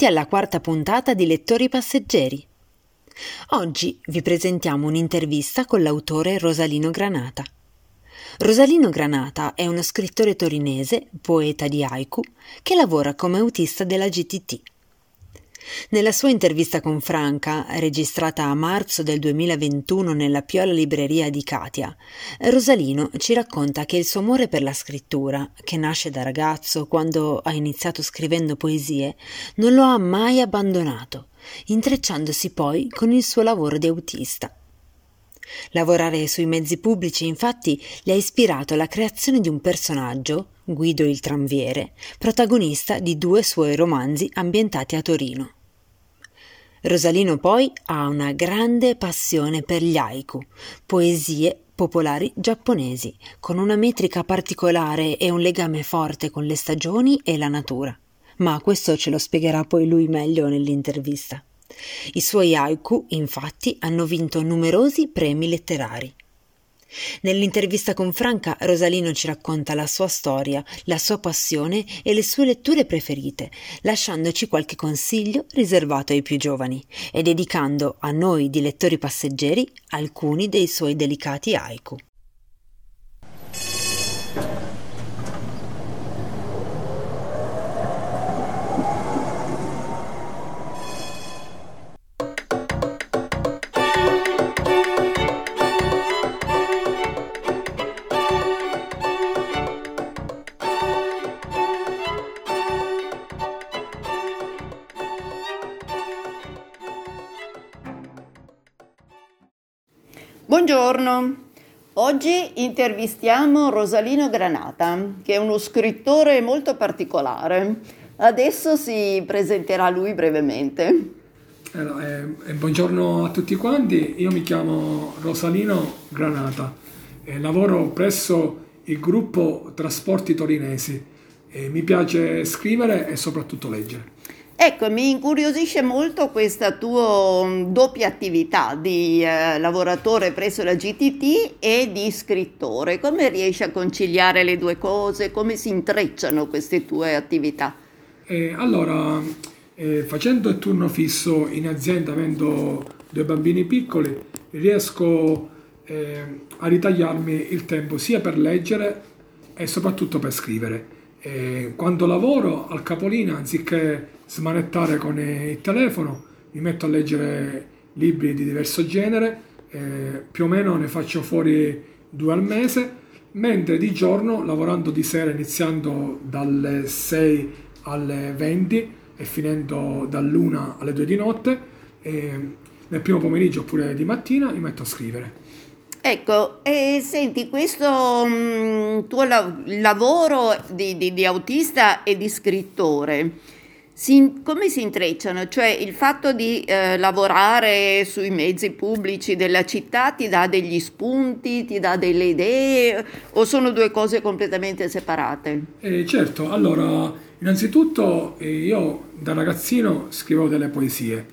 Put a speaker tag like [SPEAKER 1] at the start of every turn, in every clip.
[SPEAKER 1] Benvenuti alla quarta puntata di Lettori Passeggeri. Oggi vi presentiamo un'intervista con l'autore Rosalino Granata. Rosalino Granata è uno scrittore torinese, poeta di haiku, che lavora come autista della GTT. Nella sua intervista con Franca, registrata a marzo del 2021 nella Piola Libreria di Katia, Rosalino ci racconta che il suo amore per la scrittura, che nasce da ragazzo quando ha iniziato scrivendo poesie, non lo ha mai abbandonato, intrecciandosi poi con il suo lavoro di autista. Lavorare sui mezzi pubblici, infatti, le ha ispirato alla creazione di un personaggio, Guido il Tranviere, protagonista di due suoi romanzi ambientati a Torino. Rosalino poi ha una grande passione per gli haiku, poesie popolari giapponesi, con una metrica particolare e un legame forte con le stagioni e la natura. Ma questo ce lo spiegherà poi lui meglio nell'intervista. I suoi haiku, infatti, hanno vinto numerosi premi letterari. Nell'intervista con Franca, Rosalino ci racconta la sua storia, la sua passione e le sue letture preferite, lasciandoci qualche consiglio riservato ai più giovani e dedicando a noi di lettori passeggeri alcuni dei suoi delicati haiku.
[SPEAKER 2] Buongiorno, oggi intervistiamo Rosalino Granata, che è uno scrittore molto particolare. Adesso si presenterà lui brevemente.
[SPEAKER 3] Allora, eh, buongiorno a tutti quanti, io mi chiamo Rosalino Granata e lavoro presso il gruppo Trasporti Torinesi. E mi piace scrivere e soprattutto leggere.
[SPEAKER 2] Ecco, mi incuriosisce molto questa tua mm, doppia attività di eh, lavoratore presso la GTT e di scrittore. Come riesci a conciliare le due cose? Come si intrecciano queste tue attività?
[SPEAKER 3] Eh, allora, eh, facendo il turno fisso in azienda, avendo due bambini piccoli, riesco eh, a ritagliarmi il tempo sia per leggere e soprattutto per scrivere. quando lavoro al capolino, anziché smanettare con il telefono, mi metto a leggere libri di diverso genere, eh, più o meno ne faccio fuori due al mese, mentre di giorno, lavorando di sera iniziando dalle 6 alle 20 e finendo dall'una alle 2 di notte, eh, nel primo pomeriggio oppure di mattina mi metto a scrivere.
[SPEAKER 2] Ecco, e senti, questo mh, mm, tuo la- lavoro di, di, di autista e di scrittore, si, come si intrecciano? Cioè il fatto di eh, lavorare sui mezzi pubblici della città ti dà degli spunti, ti dà delle idee o sono due cose completamente separate?
[SPEAKER 3] Eh, certo, allora innanzitutto eh, io da ragazzino scrivevo delle poesie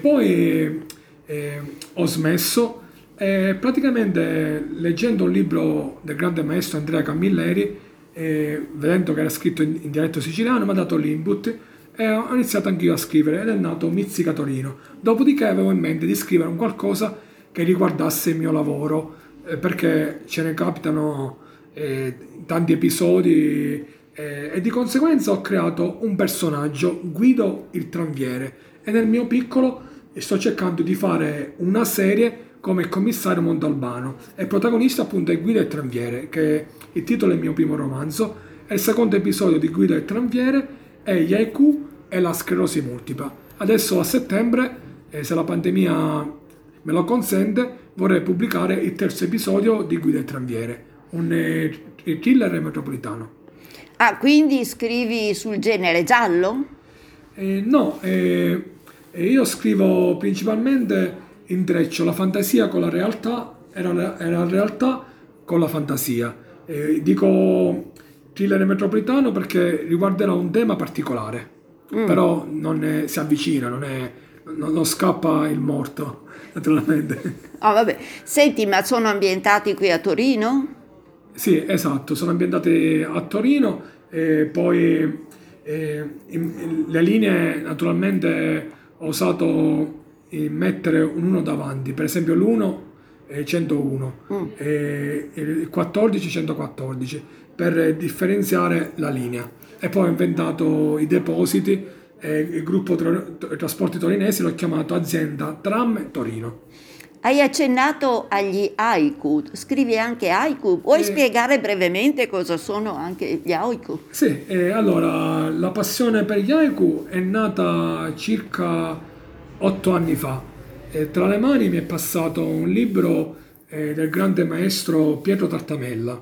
[SPEAKER 3] poi eh, ho smesso e praticamente leggendo un libro del grande maestro Andrea Camilleri, eh, vedendo che era scritto in, in dialetto siciliano, mi ha dato l'input e ho iniziato anch'io a scrivere ed è nato Mizzica Torino. Dopodiché avevo in mente di scrivere un qualcosa che riguardasse il mio lavoro, eh, perché ce ne capitano eh, tanti episodi eh, e di conseguenza ho creato un personaggio, Guido il Tranviere, e nel mio piccolo sto cercando di fare una serie come commissario Montalbano. E protagonista appunto è Guido il Tranviere, che il titolo è il mio primo romanzo, è il secondo episodio di Guido il Tranviere è gli IQ e la sclerosi multipla. Adesso a settembre, eh, se la pandemia me lo consente, vorrei pubblicare il terzo episodio di Guida e Tranviere, un eh, killer metropolitano.
[SPEAKER 2] Ah, quindi scrivi sul genere giallo?
[SPEAKER 3] Eh, no, eh, eh io scrivo principalmente intreccio la fantasia con la realtà e la, e la realtà con la fantasia. Eh, dico thriller metropolitano perché riguarderà un tema particolare, però non è- si avvicina, non, è, non, non scappa il morto, naturalmente.
[SPEAKER 2] Ah, vabbè. Senti, ma sono ambientati qui a Torino?
[SPEAKER 3] Sì, esatto, sono ambientate a Torino e poi eh, in- le linee naturalmente ho osato eh, mettere un 1 davanti, per esempio l'1 è 101 e il 14 114 per differenziare la linea e poi ho inventato i depositi e il gruppo Tro- trasporti torinesi l'ho chiamato azienda Tram Torino.
[SPEAKER 2] Hai accennato agli haiku, scrivi anche haiku. Vuoi
[SPEAKER 3] Eh.
[SPEAKER 2] spiegare brevemente cosa sono anche gli haiku?
[SPEAKER 3] Sì, eh, allora la passione per gli haiku è nata circa otto anni fa. E tra le mani mi è passato un libro eh, del grande maestro Pietro Tartamella,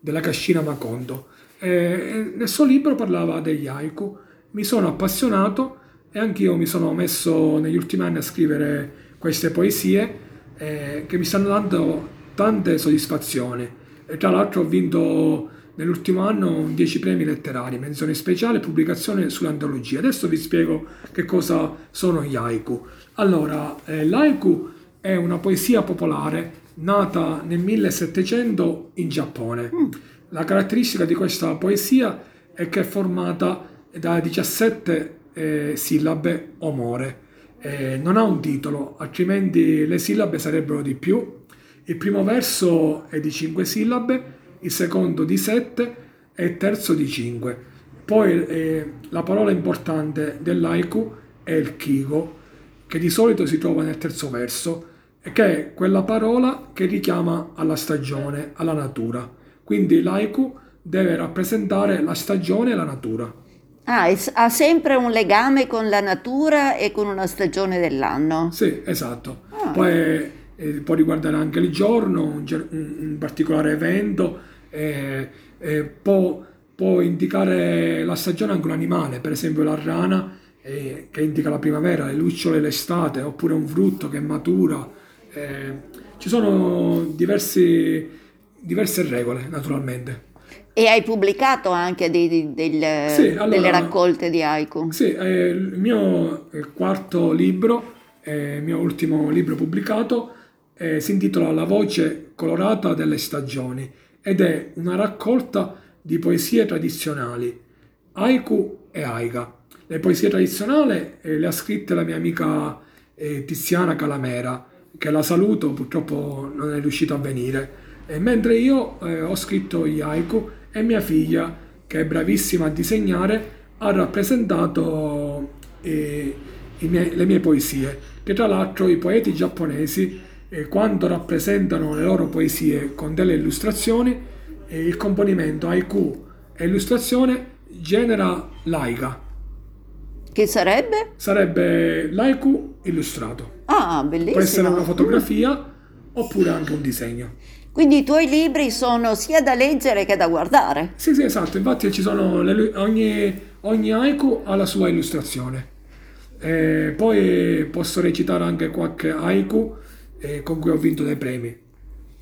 [SPEAKER 3] della Cascina Macondo. E, nel suo libro parlava degli haiku. Mi sono appassionato e anch'io mi sono messo negli ultimi anni a scrivere queste poesie eh, che mi stanno dando tante soddisfazioni. E tra l'altro ho vinto nell'ultimo anno 10 premi letterari, menzione speciale pubblicazione sull'antologia. Adesso vi spiego che cosa sono gli haiku. Allora, eh, l'haiku è una poesia popolare nata nel 1700 in Giappone. La caratteristica di questa poesia è che è formata da 17 eh, sillabe o more. Eh, non ha un titolo, altrimenti le sillabe sarebbero di più. Il primo verso è di 5 sillabe, il secondo di 7 e il terzo di 5. Poi eh, la parola importante dell'haiku è il kigo, che di solito si trova nel terzo verso, che è quella parola che richiama alla stagione, alla natura. Quindi l'haiku deve rappresentare la stagione e la natura.
[SPEAKER 2] Ah, ha sempre un legame con la natura e con una stagione dell'anno.
[SPEAKER 3] Sì, esatto.
[SPEAKER 2] Ah.
[SPEAKER 3] Poi eh, può riguardare anche il giorno, un- un particolare evento, eh, eh, può, può indicare la stagione anche un animale, per esempio la rana eh, che indica la primavera, le lucciole l'estate, oppure un frutto che matura. Eh, ci sono diversi- diverse regole, naturalmente.
[SPEAKER 2] E hai pubblicato anche dei- dei- del-
[SPEAKER 3] Sì, allora-
[SPEAKER 2] delle raccolte di haiku.
[SPEAKER 3] Sì, è il mio eh, quarto libro, eh, il mio ultimo libro pubblicato, eh, si intitola La voce colorata delle stagioni ed è una raccolta di poesie tradizionali, haiku e aiga. Le poesie tradizionali eh, le ha scritte la mia amica eh, Tiziana Calamera, che la saluto, purtroppo non è riuscita a venire. E mentre io eh, ho scritto gli haiku e mia figlia, che è bravissima a disegnare, ha rappresentato eh, miei- le mie poesie. Che tra l'altro i poeti giapponesi, eh, quando rappresentano le loro poesie con delle illustrazioni, eh, il componimento haiku e illustrazione genera l'aiga.
[SPEAKER 2] Che sarebbe?
[SPEAKER 3] Sarebbe l'haiku illustrato.
[SPEAKER 2] Ah, bellissimo.
[SPEAKER 3] Può essere una fotografia oppure anche un disegno.
[SPEAKER 2] Quindi i tuoi libri sono sia da leggere che da guardare.
[SPEAKER 3] Sì, sì, esatto, infatti ci sono le- ogni, ogni haiku ha la sua illustrazione. Eh, poi posso recitare anche qualche haiku eh, con cui ho vinto dei premi.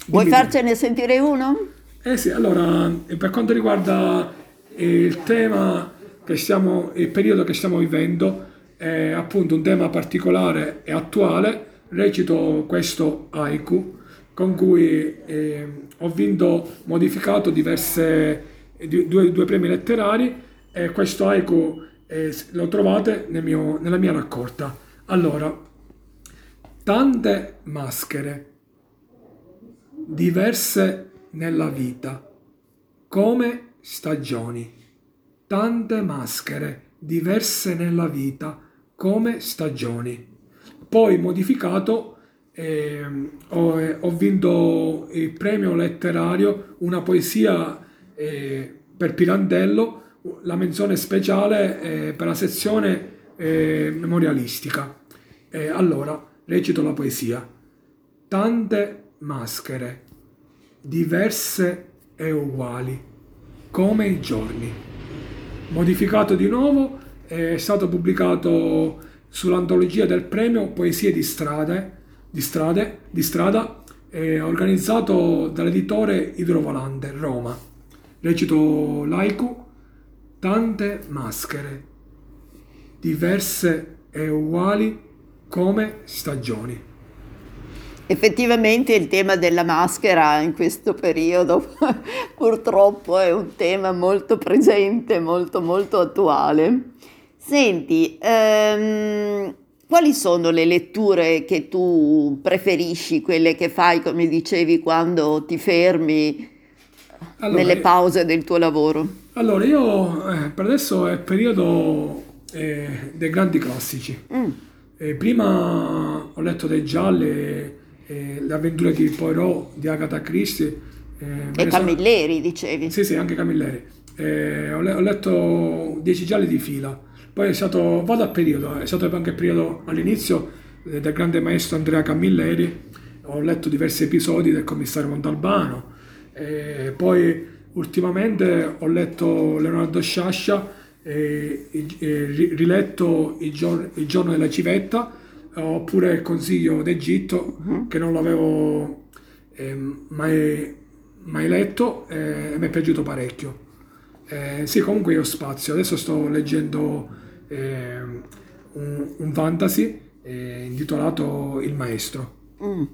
[SPEAKER 2] Vuoi
[SPEAKER 3] Dimmi tu.
[SPEAKER 2] farcene sentire uno?
[SPEAKER 3] Eh sì, allora, eh, per quanto riguarda il tema che stiamo, il periodo che stiamo vivendo, è appunto un tema particolare e attuale, recito questo haiku con cui eh, ho vinto, modificato diverse, eh, due, due premi letterari e questo haiku eh, lo trovate nel mio- nella mia raccolta. Allora, tante maschere diverse nella vita, come stagioni. Tante maschere diverse nella vita, come stagioni. Poi modificato, ehm, ho, eh, ho vinto il premio letterario, una poesia eh, per Pirandello, la menzione speciale eh, per la sezione eh, memorialistica. Eh, allora, recito la poesia. Tante maschere, diverse e uguali, come i giorni. Modificato di nuovo, è stato pubblicato sull'antologia del premio Poesie di strade, di strade, di strada, è organizzato dall'editore Idrovolante, Roma. Recito laico, tante maschere, diverse e uguali come stagioni.
[SPEAKER 2] Effettivamente il tema della maschera in questo periodo purtroppo è un tema molto presente, molto molto attuale. Senti, ehm, quali sono le letture che tu preferisci, quelle che fai, come dicevi, quando ti fermi
[SPEAKER 3] Allora,
[SPEAKER 2] nelle pause del tuo lavoro?
[SPEAKER 3] allora, io eh, per adesso è il periodo eh, dei grandi classici.
[SPEAKER 2] Mm,
[SPEAKER 3] Eh, prima ho letto dei gialli, eh, Le avventure di Poirot, di Agatha Christie. eh,
[SPEAKER 2] E
[SPEAKER 3] ne sono-
[SPEAKER 2] Camilleri, dicevi.
[SPEAKER 3] Sì, sì, anche Camilleri. Eh, ho, le- ho letto 10 gialli di fila. Poi è stato, vado a periodo, è stato anche il periodo all'inizio eh, del grande maestro Andrea Camilleri. Ho letto diversi episodi del commissario Montalbano. Eh, poi ultimamente ho letto Leonardo Sciascia, eh, i- eh, ri- riletto il, gior- il giorno della civetta, oppure il consiglio d'Egitto, che non l'avevo ehm, mai, mai letto eh, e mi è piaciuto parecchio. Eh, sì, comunque io ho spazio. Adesso sto leggendo ehm, un, un fantasy eh, intitolato Il Maestro.
[SPEAKER 2] Mm.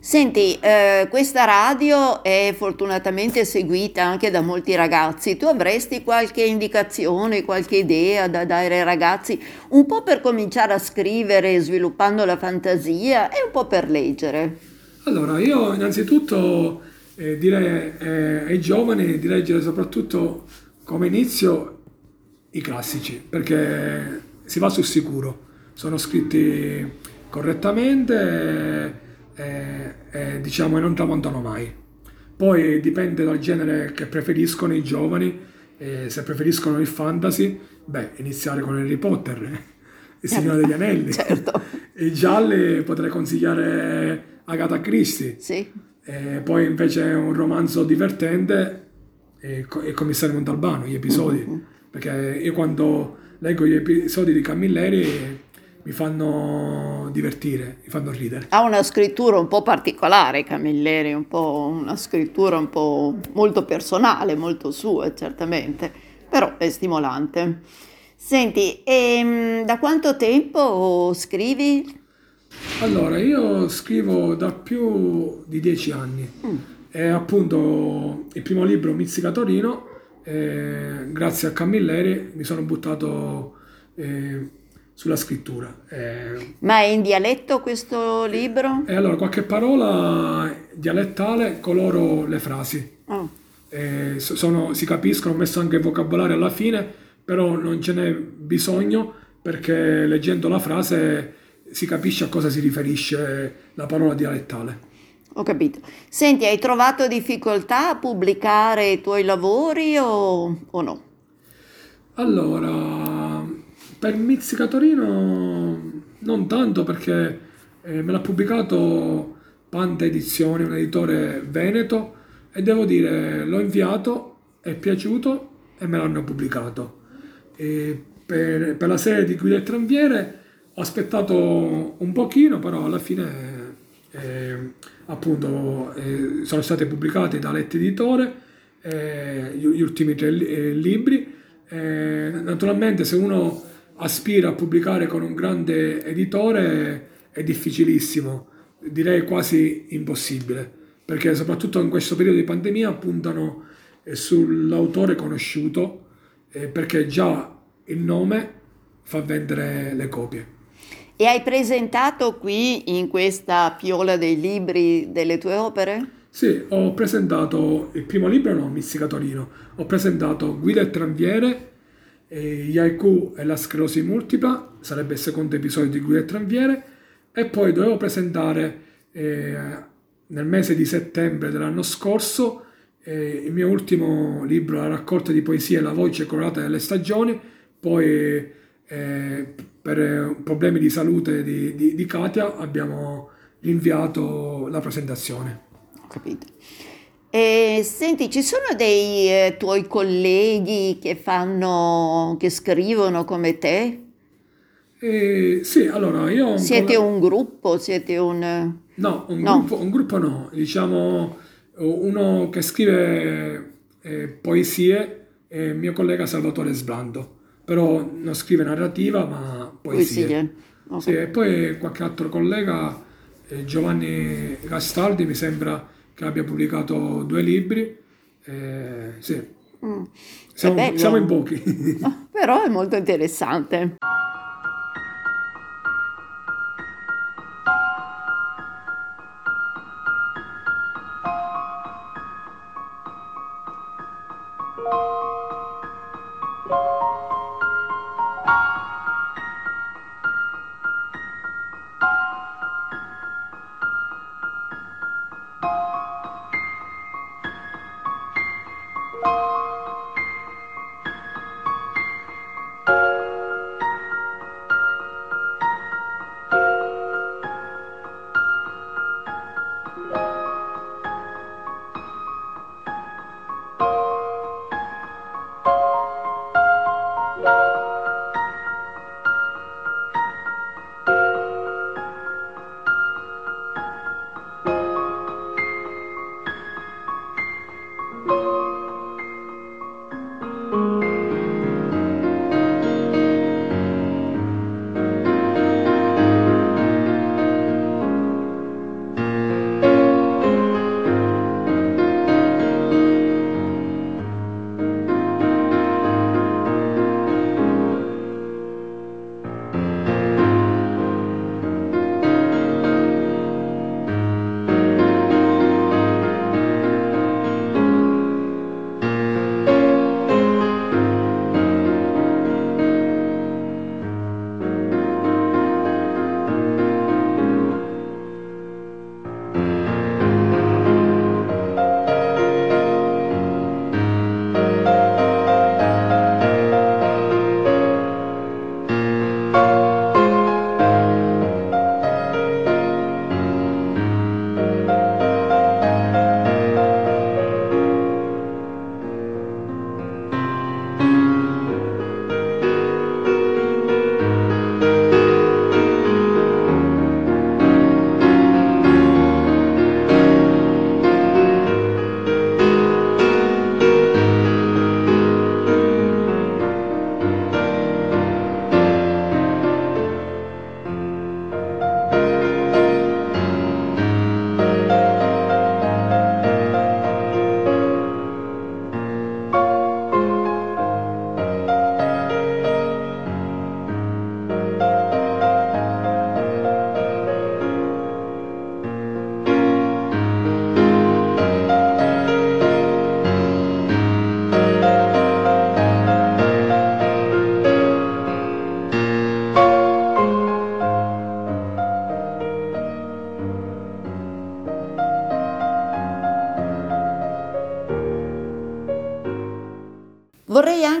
[SPEAKER 2] Senti, eh, questa radio è fortunatamente seguita anche da molti ragazzi. Tu avresti qualche indicazione, qualche idea da dare ai ragazzi, un po' per cominciare a scrivere sviluppando la fantasia e un po' per leggere?
[SPEAKER 3] Allora, io innanzitutto eh, direi eh, ai giovani di leggere soprattutto come inizio i classici, perché si va sul sicuro. Sono scritti correttamente e, e, diciamo non tramontano mai. Poi dipende dal genere che preferiscono i giovani, eh, se preferiscono il fantasy, beh, iniziare con Harry Potter, il Signore degli Anelli.
[SPEAKER 2] Certo.
[SPEAKER 3] I gialli potrei consigliare Agatha Christie.
[SPEAKER 2] Sì.
[SPEAKER 3] E poi invece un romanzo divertente è Commissario Montalbano, gli episodi. Perché io quando leggo gli episodi di Camilleri mi fanno divertire, mi fanno ridere.
[SPEAKER 2] Ha una scrittura un po' particolare Camilleri, un po' una scrittura un po' molto personale, molto sua, certamente, però è stimolante. Senti, ehm, da quanto tempo scrivi?
[SPEAKER 3] Allora, io scrivo da più di dieci anni. E appunto il primo libro, Mizzica Torino, eh, grazie a Camilleri mi sono buttato eh, sulla scrittura. Eh,
[SPEAKER 2] Ma è in dialetto questo libro?
[SPEAKER 3] E allora qualche parola dialettale coloro le frasi.
[SPEAKER 2] Oh,
[SPEAKER 3] Eh, so- sono- si capiscono, ho messo anche il vocabolario alla fine, però non ce n'è bisogno perché leggendo la frase si capisce a cosa si riferisce la parola dialettale.
[SPEAKER 2] Ho capito. Senti, hai trovato difficoltà a pubblicare i tuoi lavori o, o no?
[SPEAKER 3] Allora, per Mizzica Torino non tanto perché eh, me l'ha pubblicato Panta Edizioni, un editore veneto, e devo dire, l'ho inviato, è piaciuto e me l'hanno pubblicato. Per, per la serie di Guida e Tranviere ho aspettato un pochino, però alla fine eh, appunto eh, sono state pubblicate da Lette Editore eh, gli, gli ultimi tre eh, libri. Eh, naturalmente se uno aspira a pubblicare con un grande editore è difficilissimo, direi quasi impossibile, perché soprattutto in questo periodo di pandemia puntano eh, sull'autore conosciuto, perché già il nome fa vendere le copie.
[SPEAKER 2] E hai presentato qui in questa piola dei libri delle tue opere?
[SPEAKER 3] Sì, ho presentato il primo libro, no, Mizzica Torino, ho presentato Guida e Tranviere, eh, gli haiku e la sclerosi multipla, sarebbe il secondo episodio di Guida e Tranviere, e poi dovevo presentare eh, nel mese di settembre dell'anno scorso eh, il mio ultimo libro, la raccolta di poesie La voce colorata delle stagioni, poi eh, per eh, problemi di salute di, di- di Katia abbiamo rinviato la presentazione.
[SPEAKER 2] Ho capito. E senti, ci sono dei eh, tuoi colleghi che fanno, che scrivono come te?
[SPEAKER 3] Eh, sì, allora io...
[SPEAKER 2] Siete un gruppo, siete un...
[SPEAKER 3] No, un,
[SPEAKER 2] No.
[SPEAKER 3] Gruppo, un gruppo no, diciamo uno che scrive eh, poesie è il mio collega Salvatore Sblando, però non scrive narrativa ma poesie.
[SPEAKER 2] Poesie. Ok.
[SPEAKER 3] Sì, e poi qualche altro collega, eh, Giovanni Gastaldi, mi sembra che abbia pubblicato due libri. eh, sì.
[SPEAKER 2] Mm.
[SPEAKER 3] Siamo, siamo in pochi.
[SPEAKER 2] Ah, Però è molto interessante.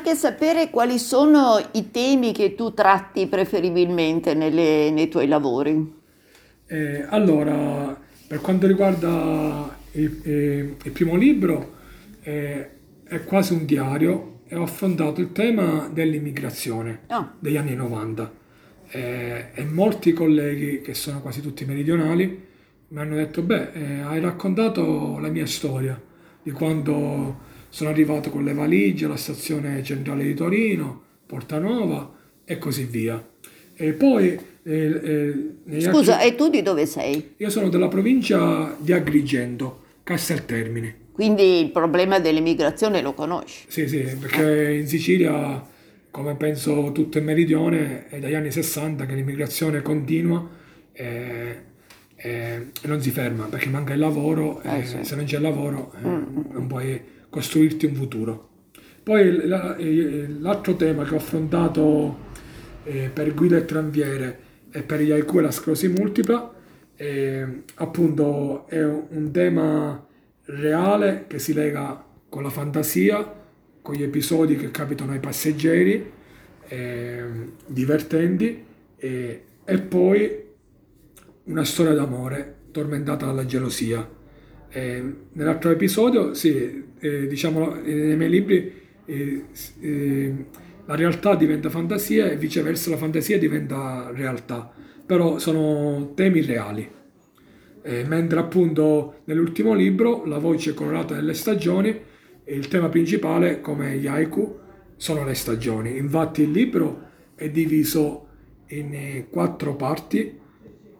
[SPEAKER 2] Anche sapere quali sono i temi che tu tratti preferibilmente nelle- nei tuoi lavori.
[SPEAKER 3] Eh, allora, per quanto riguarda il, eh, il primo libro, eh, è quasi un diario e ho affrontato il tema dell'immigrazione
[SPEAKER 2] Ah.
[SPEAKER 3] degli anni 90. Eh, e molti colleghi, che sono quasi tutti meridionali, mi hanno detto, beh, eh, hai raccontato la mia storia, di quando sono arrivato con le valigie alla stazione centrale di Torino, Portanova e così via. E poi... eh, eh,
[SPEAKER 2] Scusa,
[SPEAKER 3] altri-
[SPEAKER 2] e tu di dove sei?
[SPEAKER 3] io sono della provincia di Agrigento, Casteltermini.
[SPEAKER 2] Quindi il problema dell'immigrazione lo conosci.
[SPEAKER 3] Sì, sì, perché in Sicilia, come penso tutto il meridione, è dagli anni 60 che l'immigrazione continua e, e- e non si ferma, perché manca il lavoro e
[SPEAKER 2] Eh, sì.
[SPEAKER 3] se non c'è il lavoro eh, non puoi costruirti un futuro. Poi eh, l'altro tema che ho affrontato eh, per Guido e Tranviere e per gli haiku e la sclerosi multipla, eh, appunto è un tema reale che si lega con la fantasia, con gli episodi che capitano ai passeggeri, ehm, divertenti, e, e poi una storia d'amore tormentata dalla gelosia. Eh, nell'altro episodio, sì, eh, diciamo eh, nei miei libri eh, eh, la realtà diventa fantasia e viceversa la fantasia diventa realtà, però sono temi reali. Mentre appunto nell'ultimo libro, La voce colorata delle stagioni, il tema principale, come gli haiku, sono le stagioni. Infatti il libro è diviso in quattro parti,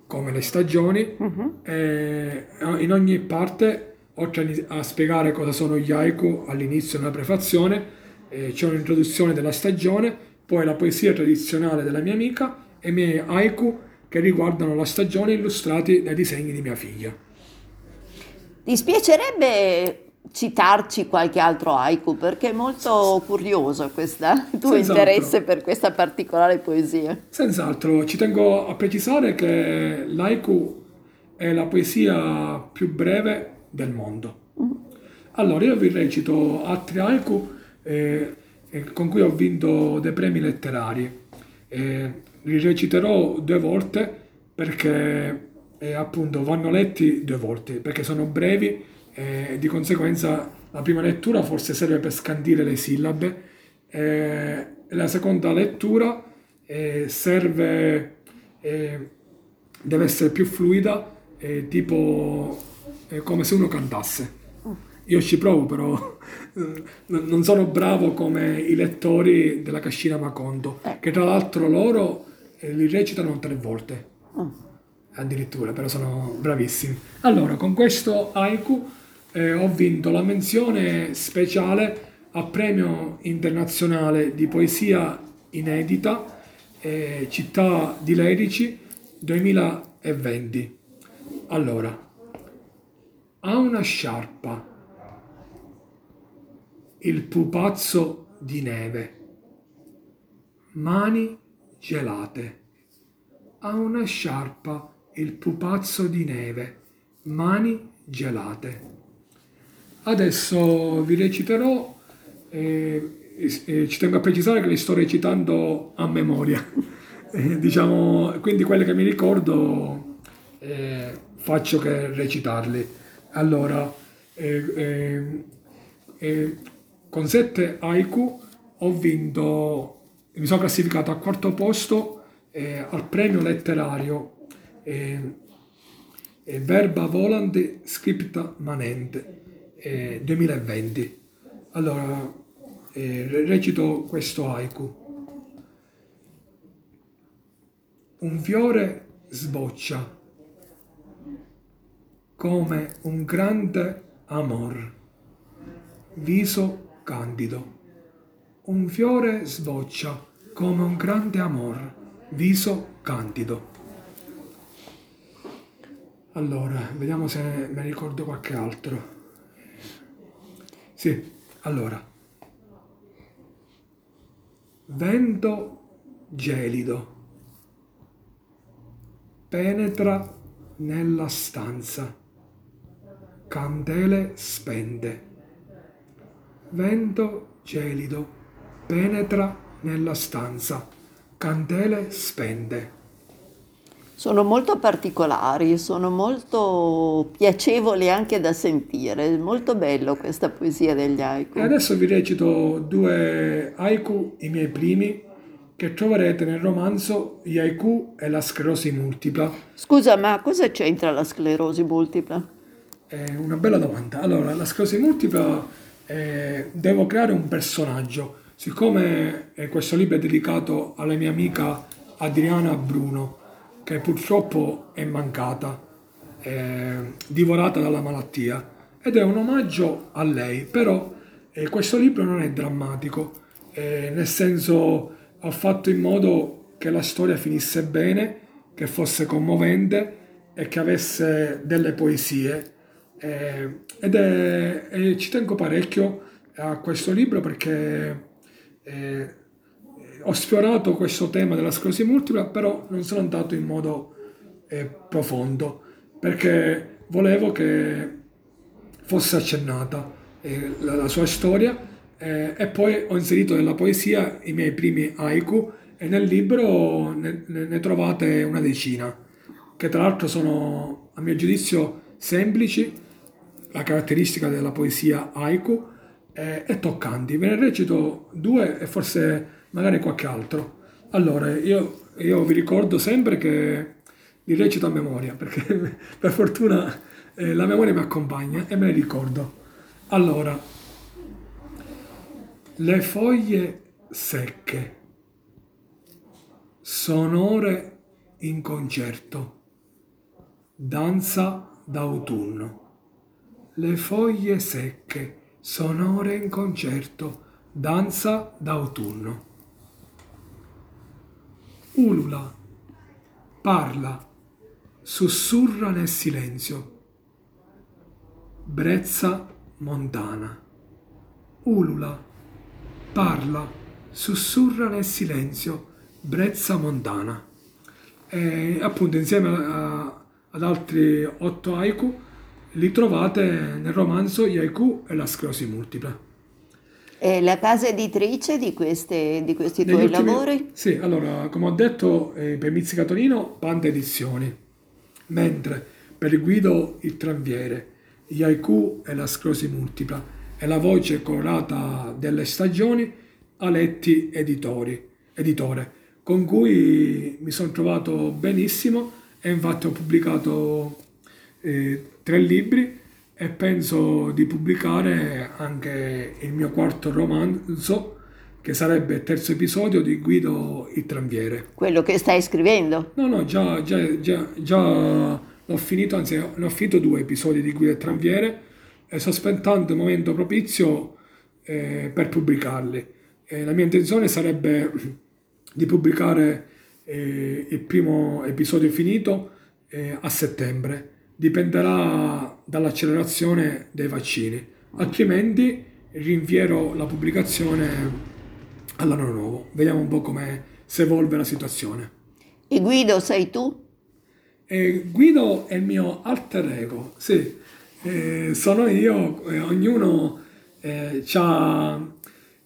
[SPEAKER 3] come le stagioni,
[SPEAKER 2] Mhm.
[SPEAKER 3] e in ogni parte, oltre a spiegare cosa sono gli haiku all'inizio nella prefazione, eh, c'è un'introduzione della stagione, poi la poesia tradizionale della mia amica e i miei haiku che riguardano la stagione illustrati dai disegni di mia figlia.
[SPEAKER 2] Ti spiacerebbe citarci qualche altro haiku perché è molto curioso questa tuo
[SPEAKER 3] Senz'altro.
[SPEAKER 2] interesse per questa particolare poesia.
[SPEAKER 3] Senz'altro, ci tengo a precisare che l'haiku è la poesia più breve del mondo. Allora, io vi recito altri haiku eh, eh, con cui ho vinto dei premi letterari. Eh, li reciterò due volte perché eh, appunto vanno letti due volte, perché sono brevi e di conseguenza la prima lettura forse serve per scandire le sillabe. E la seconda lettura eh, serve, eh, deve essere più fluida, eh, tipo come se uno cantasse. Io ci provo, però non sono bravo come i lettori della Cascina Macondo, che tra l'altro loro li recitano tre volte, addirittura, però sono bravissimi. Allora, con questo haiku eh, ho vinto la menzione speciale al premio internazionale di poesia inedita eh, Città di Lerici 2020. Allora, ha una sciarpa il pupazzo di neve, mani gelate. Ha una sciarpa il pupazzo di neve, mani gelate. Adesso vi reciterò, eh, eh, ci tengo a precisare che li sto recitando a memoria, diciamo, quindi quelle che mi ricordo eh, faccio che recitarli. Allora, eh, eh, con sette haiku ho vinto, mi sono classificato al quarto posto al premio letterario Verba Volante Scripta Manente eh, 2020. Allora, eh, re- recito questo haiku. Un fiore sboccia come un grande amor, viso candido. Un fiore sboccia come un grande amor, viso candido. Allora, vediamo se me ne ricordo qualche altro. Sì, allora. Vento gelido penetra nella stanza, candele spente. Vento gelido penetra nella stanza, candele spente.
[SPEAKER 2] Sono molto particolari, sono molto piacevoli anche da sentire, molto bello questa poesia degli haiku.
[SPEAKER 3] E adesso vi recito due haiku, i miei primi, che troverete nel romanzo Gli haiku e la sclerosi multipla.
[SPEAKER 2] Scusa, ma cosa c'entra la sclerosi multipla?
[SPEAKER 3] È una bella domanda. Allora, la sclerosi multipla, eh, devo creare un personaggio. Siccome eh, questo libro è dedicato alla mia amica Adriana Bruno, che purtroppo è mancata, eh, divorata dalla malattia, ed è un omaggio a lei, però eh, questo libro non è drammatico, eh, nel senso ho fatto in modo che la storia finisse bene, che fosse commovente e che avesse delle poesie. Eh, ed è, ci tengo parecchio a questo libro perché eh, ho sfiorato questo tema della sclerosi multipla, però non sono andato in modo eh, profondo perché volevo che fosse accennata eh, la, la sua storia eh, e poi ho inserito nella poesia i miei primi haiku e nel libro ne, ne- trovate una decina che tra l'altro sono a mio giudizio semplici la caratteristica della poesia haiku eh, e toccanti. Ve ne recito due e forse magari qualche altro allora io, io vi ricordo sempre che li recito a memoria perché per fortuna eh, la memoria mi accompagna e me ne ricordo. Allora, le foglie secche, sonore in concerto, danza d'autunno. Le foglie secche, sonore in concerto, danza d'autunno. Ulula, parla, sussurra nel silenzio. Brezza montana. Ulula, parla, sussurra nel silenzio. Brezza montana. E appunto insieme a, ad altri otto haiku li trovate nel romanzo haiku e la sclerosi multipla.
[SPEAKER 2] E la casa editrice di, queste, di questi
[SPEAKER 3] Negli
[SPEAKER 2] tuoi
[SPEAKER 3] ultimi-
[SPEAKER 2] lavori?
[SPEAKER 3] Sì, allora, come ho detto, eh, per Mizzi Catolino, Panda Edizioni, mentre per Guido il Tranviere, gli haiku e la sclerosi multipla e la voce colorata delle stagioni, Aletti Editori, Editore, con cui mi sono trovato benissimo e infatti ho pubblicato eh, tre libri e penso di pubblicare anche il mio quarto romanzo che sarebbe il terzo episodio di Guido il Tranviere.
[SPEAKER 2] Quello che stai scrivendo?
[SPEAKER 3] No, no, già, già, già, già l'ho finito, anzi ne ho finito due episodi di Guido il Tranviere e sto aspettando il momento propizio eh, per pubblicarli. Eh, la mia intenzione sarebbe di pubblicare eh, il primo episodio finito eh, a settembre. Dipenderà dall'accelerazione dei vaccini, altrimenti rinvierò la pubblicazione all'anno nuovo. Vediamo un po' come si evolve la situazione.
[SPEAKER 2] E Guido sei tu?
[SPEAKER 3] E Guido è il mio alter ego, sì, Eh, sono io, eh, ognuno ha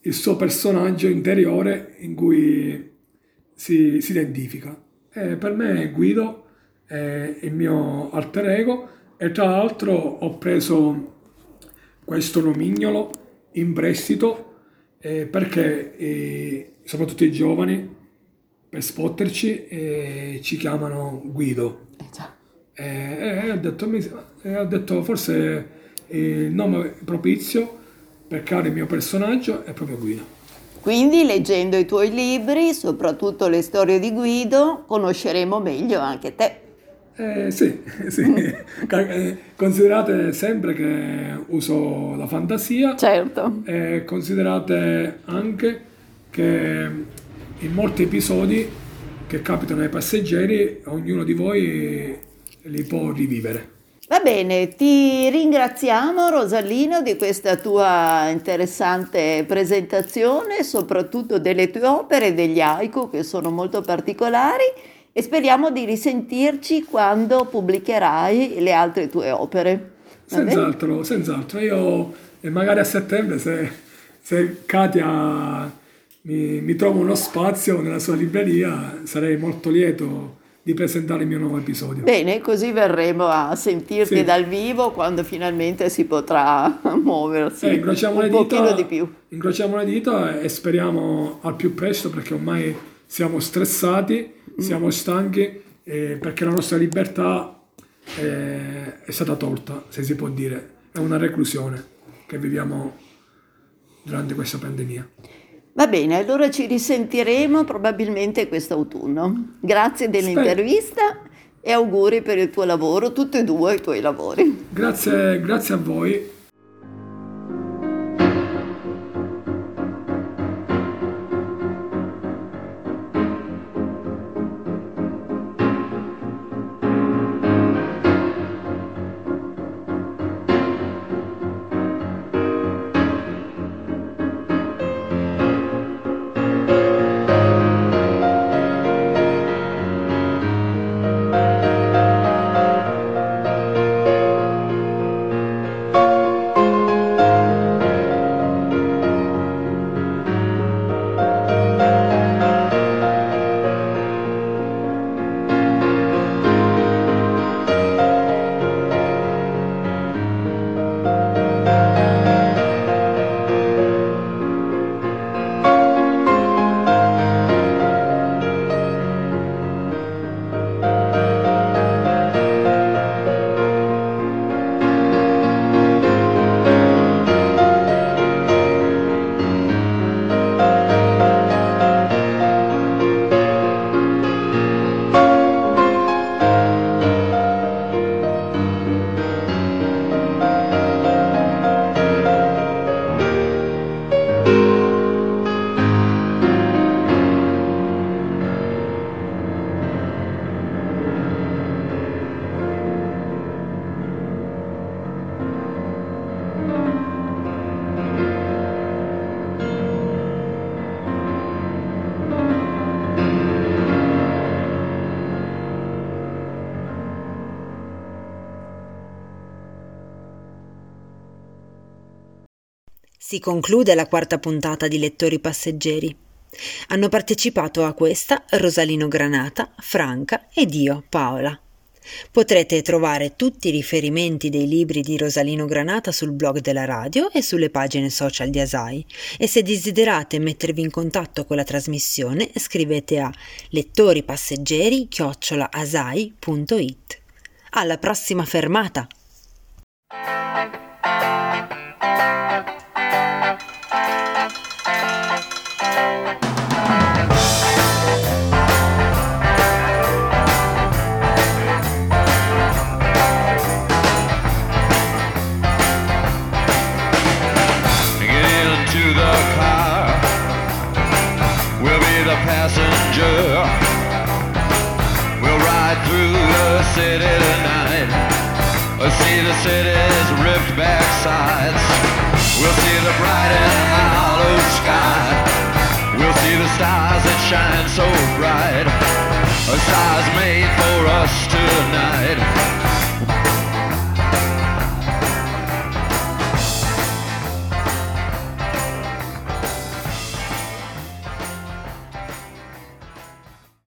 [SPEAKER 3] il suo personaggio interiore in cui si, si identifica. E per me Guido è il mio alter ego e tra l'altro ho preso questo nomignolo in prestito eh, perché eh, soprattutto i giovani per spotterci eh, ci chiamano Guido.
[SPEAKER 2] Eh.
[SPEAKER 3] E, e ho, detto, detto forse il nome propizio per creare il mio personaggio è proprio Guido.
[SPEAKER 2] Quindi leggendo i tuoi libri, soprattutto le storie di Guido, conosceremo meglio anche te.
[SPEAKER 3] Eh, sì, sì. Eh, considerate sempre che uso la fantasia
[SPEAKER 2] Certo.
[SPEAKER 3] e considerate anche che in molti episodi che capitano ai passeggeri ognuno di voi li può rivivere.
[SPEAKER 2] Va bene, ti ringraziamo Rosallino di questa tua interessante presentazione, soprattutto delle tue opere degli haiku che sono molto particolari e speriamo di risentirci quando pubblicherai le altre tue opere.
[SPEAKER 3] Senz'altro, senz'altro. Io e magari a settembre se, se Katia mi, mi trova uno spazio nella sua libreria sarei molto lieto di presentare il mio nuovo episodio.
[SPEAKER 2] Bene, così verremo a sentirti
[SPEAKER 3] Sì.
[SPEAKER 2] dal vivo quando finalmente si potrà muoversi
[SPEAKER 3] Eh, incrociamo le dita,
[SPEAKER 2] di più.
[SPEAKER 3] incrociamo le dita e speriamo al più presto perché ormai siamo stressati, siamo stanchi eh, perché la nostra libertà eh, è stata tolta, se si può dire. È una reclusione che viviamo durante questa pandemia.
[SPEAKER 2] Va bene, allora ci risentiremo probabilmente quest'autunno. Grazie dell'intervista e auguri per il tuo lavoro, tutti e due i tuoi lavori.
[SPEAKER 3] Grazie, grazie a voi
[SPEAKER 1] Si conclude la quarta puntata di Lettori Passeggeri. Hanno partecipato a questa Rosalino Granata, Franca ed io, Paola. Potrete trovare tutti i riferimenti dei libri di Rosalino Granata sul blog della radio e sulle pagine social di Asai e se desiderate mettervi in contatto con la trasmissione scrivete a lettoripasseggeri-asai.it. Alla prossima fermata!
[SPEAKER 4] Sides. We'll see the bright and hollow sky. We'll see the stars that shine so bright. A stars made for us tonight.